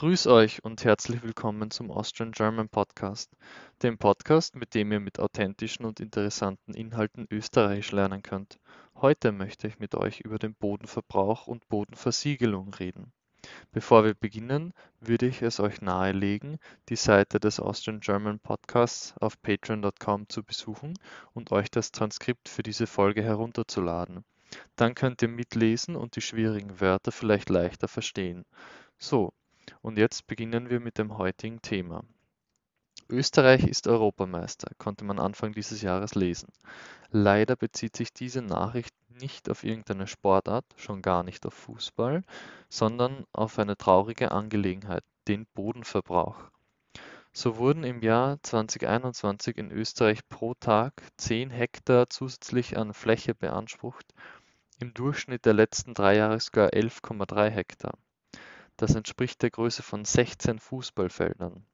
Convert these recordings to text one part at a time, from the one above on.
Grüß euch und herzlich willkommen zum Austrian German Podcast, dem Podcast, mit dem ihr mit authentischen und interessanten Inhalten Österreichisch lernen könnt. Heute möchte ich mit euch über den Bodenverbrauch und Bodenversiegelung reden. Bevor wir beginnen, würde ich es euch nahelegen, die Seite des Austrian German Podcasts auf patreon.com zu besuchen und euch das Transkript für diese Folge herunterzuladen. Dann könnt ihr mitlesen und die schwierigen Wörter vielleicht leichter verstehen. So, und jetzt beginnen wir mit dem heutigen Thema. Österreich ist Europameister, konnte man Anfang dieses Jahres lesen. Leider bezieht sich diese Nachricht nicht auf irgendeine Sportart, schon gar nicht auf Fußball, sondern auf eine traurige Angelegenheit, den Bodenverbrauch. So wurden im Jahr 2021 in Österreich pro Tag 10 Hektar zusätzlich an Fläche beansprucht, im Durchschnitt der letzten drei Jahre sogar 11,3 Hektar. Das entspricht der Größe von 16 Fußballfeldern.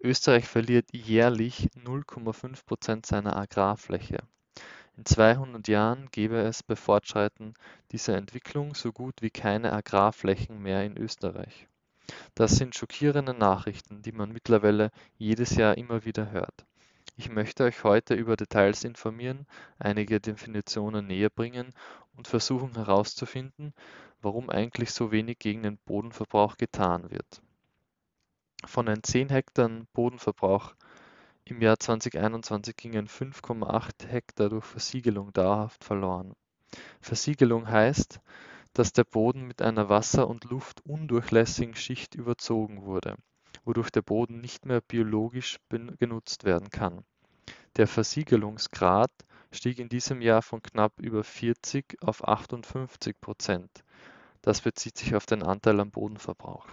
Österreich verliert jährlich 0,5 Prozent seiner Agrarfläche. In 200 Jahren gäbe es bei Fortschreiten dieser Entwicklung so gut wie keine Agrarflächen mehr in Österreich. Das sind schockierende Nachrichten, die man mittlerweile jedes Jahr immer wieder hört. Ich möchte euch heute über Details informieren, einige Definitionen näherbringen und versuchen herauszufinden, warum eigentlich so wenig gegen den Bodenverbrauch getan wird. Von den 10 Hektar Bodenverbrauch im Jahr 2021 gingen 5,8 Hektar durch Versiegelung dauerhaft verloren. Versiegelung heißt, dass der Boden mit einer wasser- und luftundurchlässigen Schicht überzogen wurde, wodurch der Boden nicht mehr biologisch genutzt werden kann. Der Versiegelungsgrad stieg in diesem Jahr von knapp über 40 auf 58 Prozent. Das bezieht sich auf den Anteil am Bodenverbrauch.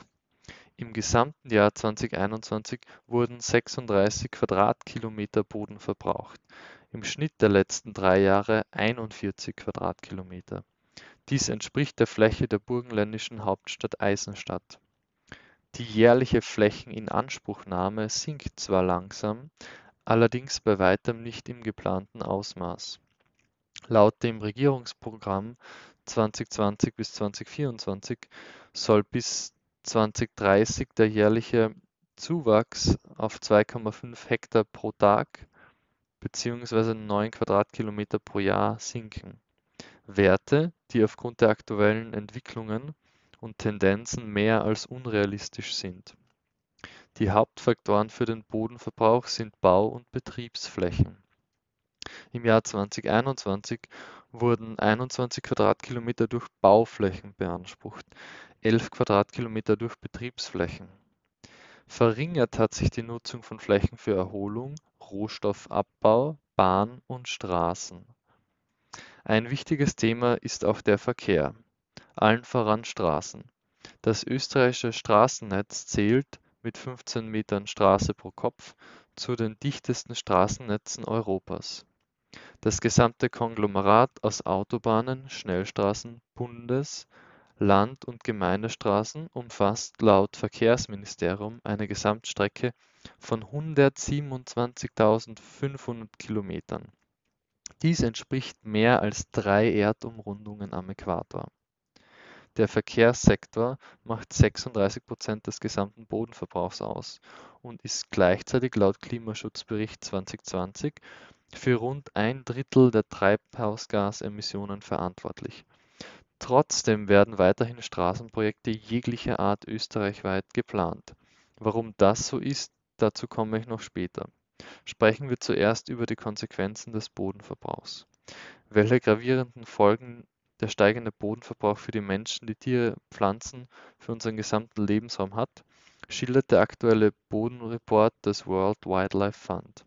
Im gesamten Jahr 2021 wurden 36 Quadratkilometer Boden verbraucht, im Schnitt der letzten drei Jahre 41 Quadratkilometer. Dies entspricht der Fläche der burgenländischen Hauptstadt Eisenstadt. Die jährliche Flächeninanspruchnahme sinkt zwar langsam, allerdings bei weitem nicht im geplanten Ausmaß. Laut dem Regierungsprogramm 2020 bis 2024 soll bis 2030 der jährliche Zuwachs auf 2,5 Hektar pro Tag bzw. 9 Quadratkilometer pro Jahr sinken. Werte, die aufgrund der aktuellen Entwicklungen und Tendenzen mehr als unrealistisch sind. Die Hauptfaktoren für den Bodenverbrauch sind Bau- und Betriebsflächen. Im Jahr 2021 wurden 21 Quadratkilometer durch Bauflächen beansprucht, 11 Quadratkilometer durch Betriebsflächen. Verringert hat sich die Nutzung von Flächen für Erholung, Rohstoffabbau, Bahn und Straßen. Ein wichtiges Thema ist auch der Verkehr, allen voran Straßen. Das österreichische Straßennetz zählt mit 15 Metern Straße pro Kopf zu den dichtesten Straßennetzen Europas. Das gesamte Konglomerat aus Autobahnen, Schnellstraßen, Bundes Land und Gemeindestraßen umfasst laut Verkehrsministerium eine Gesamtstrecke von 127.500 Kilometern. Dies entspricht mehr als drei Erdumrundungen am Äquator. Der Verkehrssektor macht 36 Prozent des gesamten Bodenverbrauchs aus und ist gleichzeitig laut Klimaschutzbericht 2020 für rund ein Drittel der Treibhausgasemissionen verantwortlich. Trotzdem werden weiterhin Straßenprojekte jeglicher Art österreichweit geplant. Warum das so ist, dazu komme ich noch später. Sprechen wir zuerst über die Konsequenzen des Bodenverbrauchs. Welche gravierenden Folgen der steigende Bodenverbrauch für die Menschen, die Tiere, Pflanzen, für unseren gesamten Lebensraum hat, schildert der aktuelle Bodenreport des World Wildlife Fund.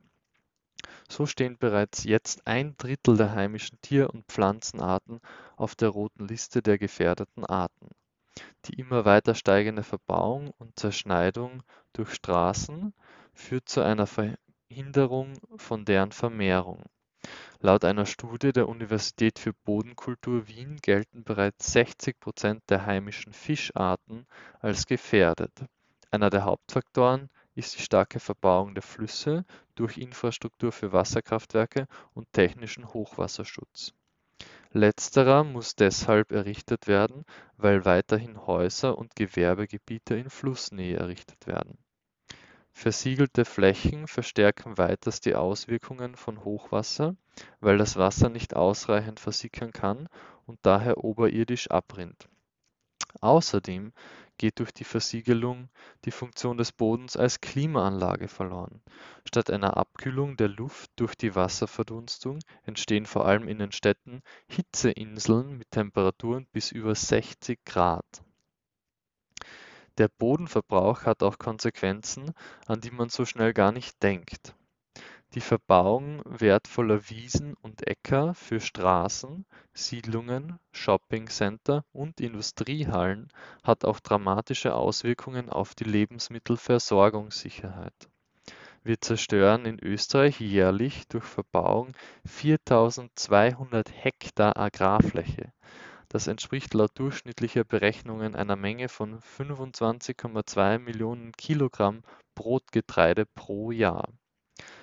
So stehen bereits jetzt ein Drittel der heimischen Tier- und Pflanzenarten auf der roten Liste der gefährdeten Arten. Die immer weiter steigende Verbauung und Zerschneidung durch Straßen führt zu einer Verhinderung von deren Vermehrung. Laut einer Studie der Universität für Bodenkultur Wien gelten bereits 60 Prozent der heimischen Fischarten als gefährdet. Einer der Hauptfaktoren ist die starke Verbauung der Flüsse durch Infrastruktur für Wasserkraftwerke und technischen Hochwasserschutz. Letzterer muss deshalb errichtet werden, weil weiterhin Häuser und Gewerbegebiete in Flussnähe errichtet werden. Versiegelte Flächen verstärken weiters die Auswirkungen von Hochwasser, weil das Wasser nicht ausreichend versickern kann und daher oberirdisch abrinnt. Außerdem geht durch die Versiegelung die Funktion des Bodens als Klimaanlage verloren. Statt einer Abkühlung der Luft durch die Wasserverdunstung entstehen vor allem in den Städten Hitzeinseln mit Temperaturen bis über 60 Grad. Der Bodenverbrauch hat auch Konsequenzen, an die man so schnell gar nicht denkt. Die Verbauung wertvoller Wiesen und Äcker für Straßen, Siedlungen, Shoppingcenter und Industriehallen hat auch dramatische Auswirkungen auf die Lebensmittelversorgungssicherheit. Wir zerstören in Österreich jährlich durch Verbauung 4200 Hektar Agrarfläche. Das entspricht laut durchschnittlicher Berechnungen einer Menge von 25,2 Millionen Kilogramm Brotgetreide pro Jahr.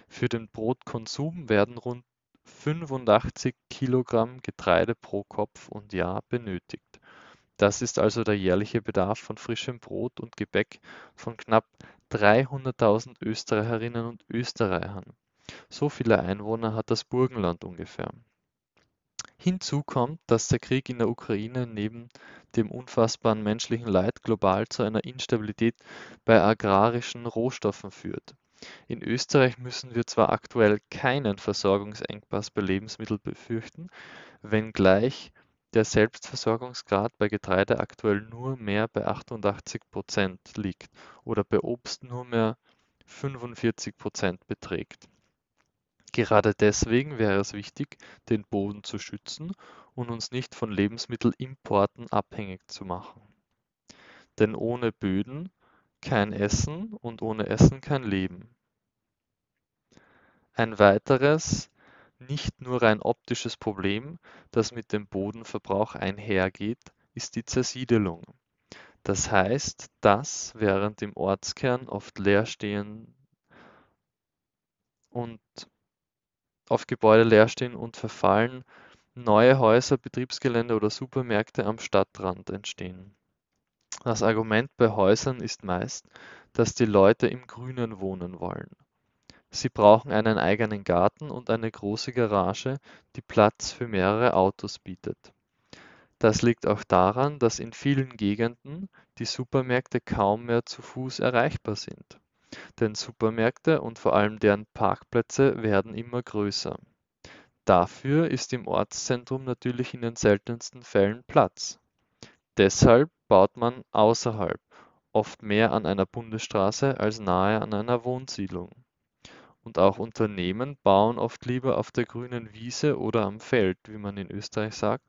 Für den Brotkonsum werden rund 85 Kilogramm Getreide pro Kopf und Jahr benötigt. Das ist also der jährliche Bedarf von frischem Brot und Gebäck von knapp 300.000 Österreicherinnen und Österreichern. So viele Einwohner hat das Burgenland ungefähr. Hinzu kommt, dass der Krieg in der Ukraine neben dem unfassbaren menschlichen Leid global zu einer Instabilität bei agrarischen Rohstoffen führt. In Österreich müssen wir zwar aktuell keinen Versorgungsengpass bei Lebensmitteln befürchten, wenngleich der Selbstversorgungsgrad bei Getreide aktuell nur mehr bei 88 Prozent liegt oder bei Obst nur mehr 45 Prozent beträgt. Gerade deswegen wäre es wichtig, den Boden zu schützen und uns nicht von Lebensmittelimporten abhängig zu machen. Denn ohne Böden kein Essen und ohne Essen kein Leben. Ein weiteres, nicht nur rein optisches Problem, das mit dem Bodenverbrauch einhergeht, ist die Zersiedelung. Das heißt, dass während im Ortskern oft leer und auf Gebäude leer stehen und verfallen, neue Häuser, Betriebsgelände oder Supermärkte am Stadtrand entstehen. Das Argument bei Häusern ist meist, dass die Leute im Grünen wohnen wollen. Sie brauchen einen eigenen Garten und eine große Garage, die Platz für mehrere Autos bietet. Das liegt auch daran, dass in vielen Gegenden die Supermärkte kaum mehr zu Fuß erreichbar sind. Denn Supermärkte und vor allem deren Parkplätze werden immer größer. Dafür ist im Ortszentrum natürlich in den seltensten Fällen Platz. Deshalb baut man außerhalb, oft mehr an einer Bundesstraße als nahe an einer Wohnsiedlung. Und auch Unternehmen bauen oft lieber auf der grünen Wiese oder am Feld, wie man in Österreich sagt,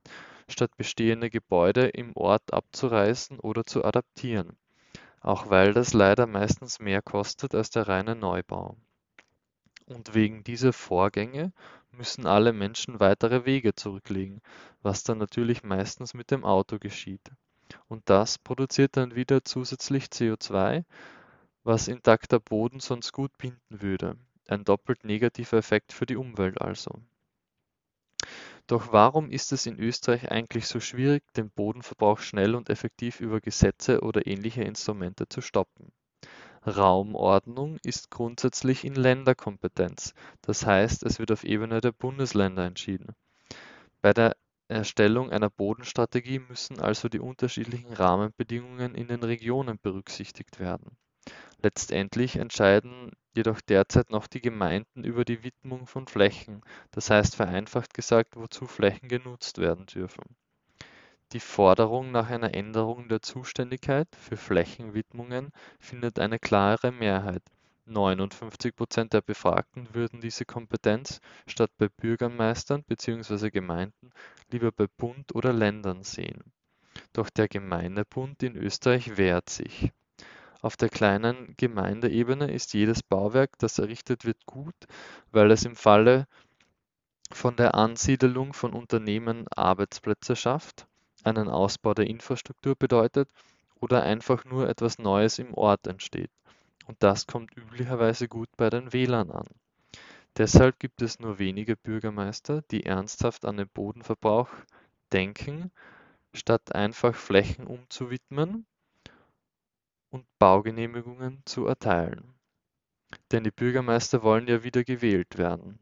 statt bestehende Gebäude im Ort abzureißen oder zu adaptieren, auch weil das leider meistens mehr kostet als der reine Neubau. Und wegen dieser Vorgänge müssen alle Menschen weitere Wege zurücklegen, was dann natürlich meistens mit dem Auto geschieht. Und das produziert dann wieder zusätzlich CO2, was intakter Boden sonst gut binden würde. Ein doppelt negativer Effekt für die Umwelt also. Doch warum ist es in Österreich eigentlich so schwierig, den Bodenverbrauch schnell und effektiv über Gesetze oder ähnliche Instrumente zu stoppen? Raumordnung ist grundsätzlich in Länderkompetenz, das heißt, es wird auf Ebene der Bundesländer entschieden. Bei der Erstellung einer Bodenstrategie müssen also die unterschiedlichen Rahmenbedingungen in den Regionen berücksichtigt werden. Letztendlich entscheiden jedoch derzeit noch die Gemeinden über die Widmung von Flächen, das heißt vereinfacht gesagt, wozu Flächen genutzt werden dürfen. Die Forderung nach einer Änderung der Zuständigkeit für Flächenwidmungen findet eine klare Mehrheit. 59 Prozent der Befragten würden diese Kompetenz statt bei Bürgermeistern bzw. Gemeinden lieber bei Bund oder Ländern sehen. Doch der Gemeindebund in Österreich wehrt sich. Auf der kleinen Gemeindeebene ist jedes Bauwerk, das errichtet wird, gut, weil es im Falle von der Ansiedelung von Unternehmen Arbeitsplätze schafft einen Ausbau der Infrastruktur bedeutet oder einfach nur etwas Neues im Ort entsteht. Und das kommt üblicherweise gut bei den Wählern an. Deshalb gibt es nur wenige Bürgermeister, die ernsthaft an den Bodenverbrauch denken, statt einfach Flächen umzuwidmen und Baugenehmigungen zu erteilen. Denn die Bürgermeister wollen ja wieder gewählt werden.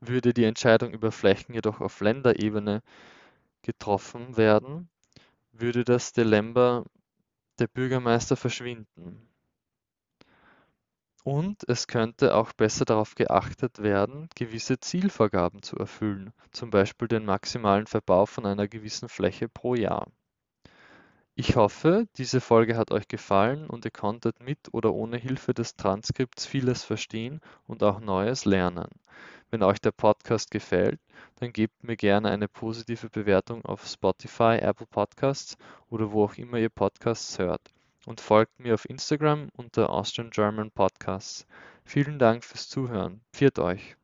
Würde die Entscheidung über Flächen jedoch auf Länderebene getroffen werden, würde das Dilemma der Bürgermeister verschwinden. Und es könnte auch besser darauf geachtet werden, gewisse Zielvorgaben zu erfüllen, zum Beispiel den maximalen Verbau von einer gewissen Fläche pro Jahr. Ich hoffe, diese Folge hat euch gefallen und ihr konntet mit oder ohne Hilfe des Transkripts vieles verstehen und auch Neues lernen. Wenn euch der Podcast gefällt, dann gebt mir gerne eine positive Bewertung auf Spotify, Apple Podcasts oder wo auch immer ihr Podcasts hört und folgt mir auf Instagram unter Austrian German Podcasts. Vielen Dank fürs Zuhören. Pfiat euch!